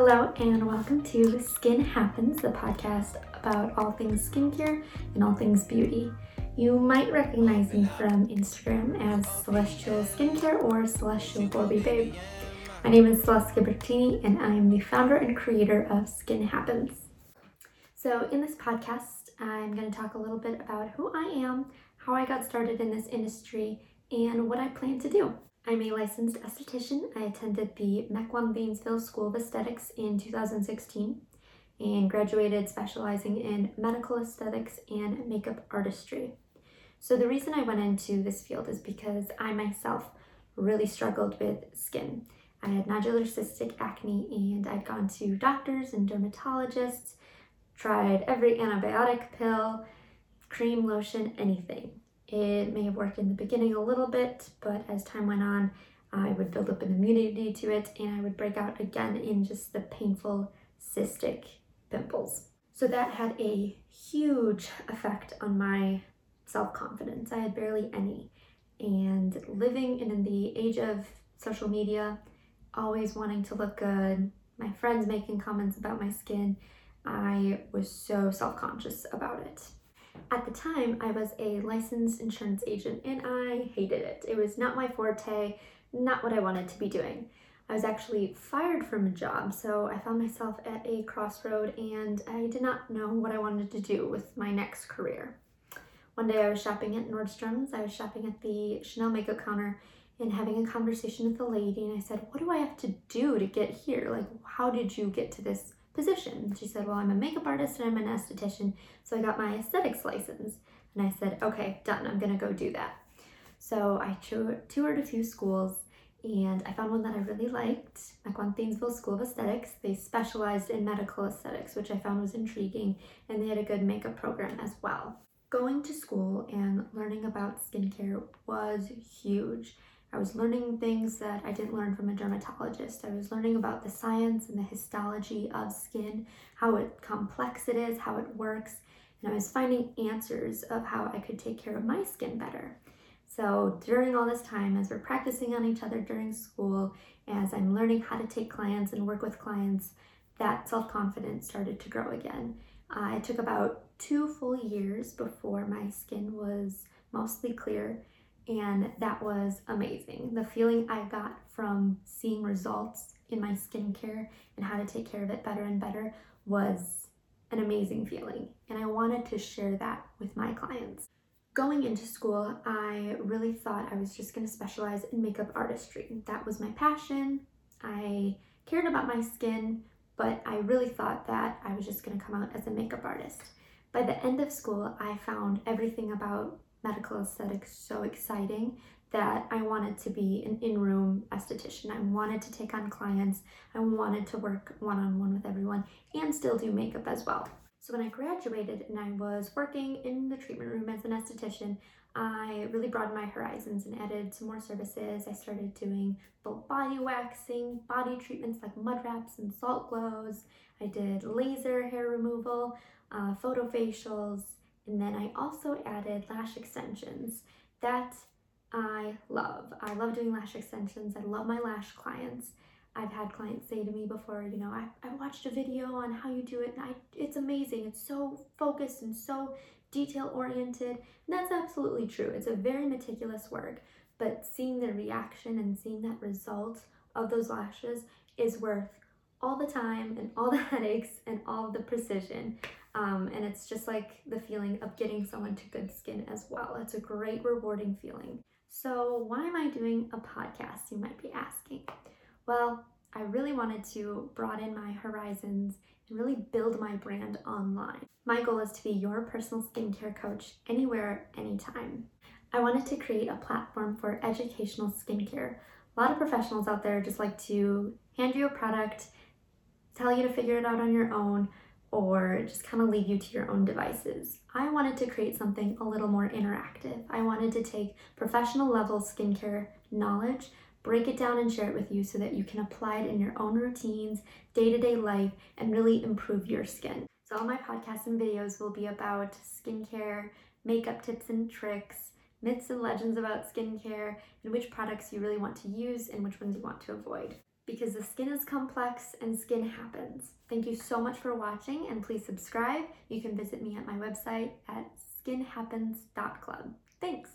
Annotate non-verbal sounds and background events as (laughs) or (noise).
Hello, and welcome to Skin Happens, the podcast about all things skincare and all things beauty. You might recognize me from Instagram as Celestial Skincare or Celestial Gorby Babe. My name is Celeste Ghibertini, and I am the founder and creator of Skin Happens. So, in this podcast, I'm going to talk a little bit about who I am, how I got started in this industry, and what I plan to do. I'm a licensed esthetician. I attended the Mequon Zanesville School of Aesthetics in 2016 and graduated specializing in medical aesthetics and makeup artistry. So, the reason I went into this field is because I myself really struggled with skin. I had nodular cystic acne and I'd gone to doctors and dermatologists, tried every antibiotic pill, cream, lotion, anything. It may have worked in the beginning a little bit, but as time went on, I would build up an immunity to it and I would break out again in just the painful cystic pimples. So that had a huge effect on my self confidence. I had barely any. And living in the age of social media, always wanting to look good, my friends making comments about my skin, I was so self conscious about it. At the time, I was a licensed insurance agent and I hated it. It was not my forte, not what I wanted to be doing. I was actually fired from a job, so I found myself at a crossroad and I did not know what I wanted to do with my next career. One day I was shopping at Nordstrom's, I was shopping at the Chanel makeup counter and having a conversation with a lady, and I said, What do I have to do to get here? Like, how did you get to this position. She said, Well, I'm a makeup artist and I'm an esthetician, so I got my aesthetics license. And I said, Okay, done, I'm gonna go do that. So I toured a few schools and I found one that I really liked, Mequon Zanesville School of Aesthetics. They specialized in medical aesthetics, which I found was intriguing, and they had a good makeup program as well. Going to school and learning about skincare was huge. I was learning things that I didn't learn from a dermatologist. I was learning about the science and the histology of skin, how it, complex it is, how it works, and I was finding answers of how I could take care of my skin better. So during all this time, as we're practicing on each other during school, as I'm learning how to take clients and work with clients, that self confidence started to grow again. Uh, it took about two full years before my skin was mostly clear and that was amazing. The feeling I got from seeing results in my skincare and how to take care of it better and better was an amazing feeling. And I wanted to share that with my clients. Going into school, I really thought I was just going to specialize in makeup artistry. That was my passion. I cared about my skin, but I really thought that I was just going to come out as a makeup artist. By the end of school, I found everything about medical aesthetics so exciting that I wanted to be an in room esthetician. I wanted to take on clients, I wanted to work one on one with everyone and still do makeup as well. So, when I graduated and I was working in the treatment room as an esthetician, I really broadened my horizons and added some more services. I started doing full body waxing, body treatments like mud wraps and salt glows. I did laser hair removal, uh, photo facials, and then I also added lash extensions that I love. I love doing lash extensions. I love my lash clients. I've had clients say to me before, you know, I, I watched a video on how you do it and I, it's amazing. It's so focused and so detail oriented. And that's absolutely true. It's a very meticulous work, but seeing the reaction and seeing that result of those lashes is worth all the time and all the (laughs) headaches and all the precision. Um, and it's just like the feeling of getting someone to good skin as well. It's a great, rewarding feeling. So, why am I doing a podcast? You might be asking. Well, I really wanted to broaden my horizons and really build my brand online. My goal is to be your personal skincare coach anywhere, anytime. I wanted to create a platform for educational skincare. A lot of professionals out there just like to hand you a product, tell you to figure it out on your own, or just kind of leave you to your own devices. I wanted to create something a little more interactive. I wanted to take professional level skincare knowledge, break it down and share it with you so that you can apply it in your own routines, day to day life, and really improve your skin. So, all my podcasts and videos will be about skincare, makeup tips and tricks, myths and legends about skincare, and which products you really want to use and which ones you want to avoid. Because the skin is complex and skin happens. Thank you so much for watching and please subscribe. You can visit me at my website at skinhappens.club. Thanks.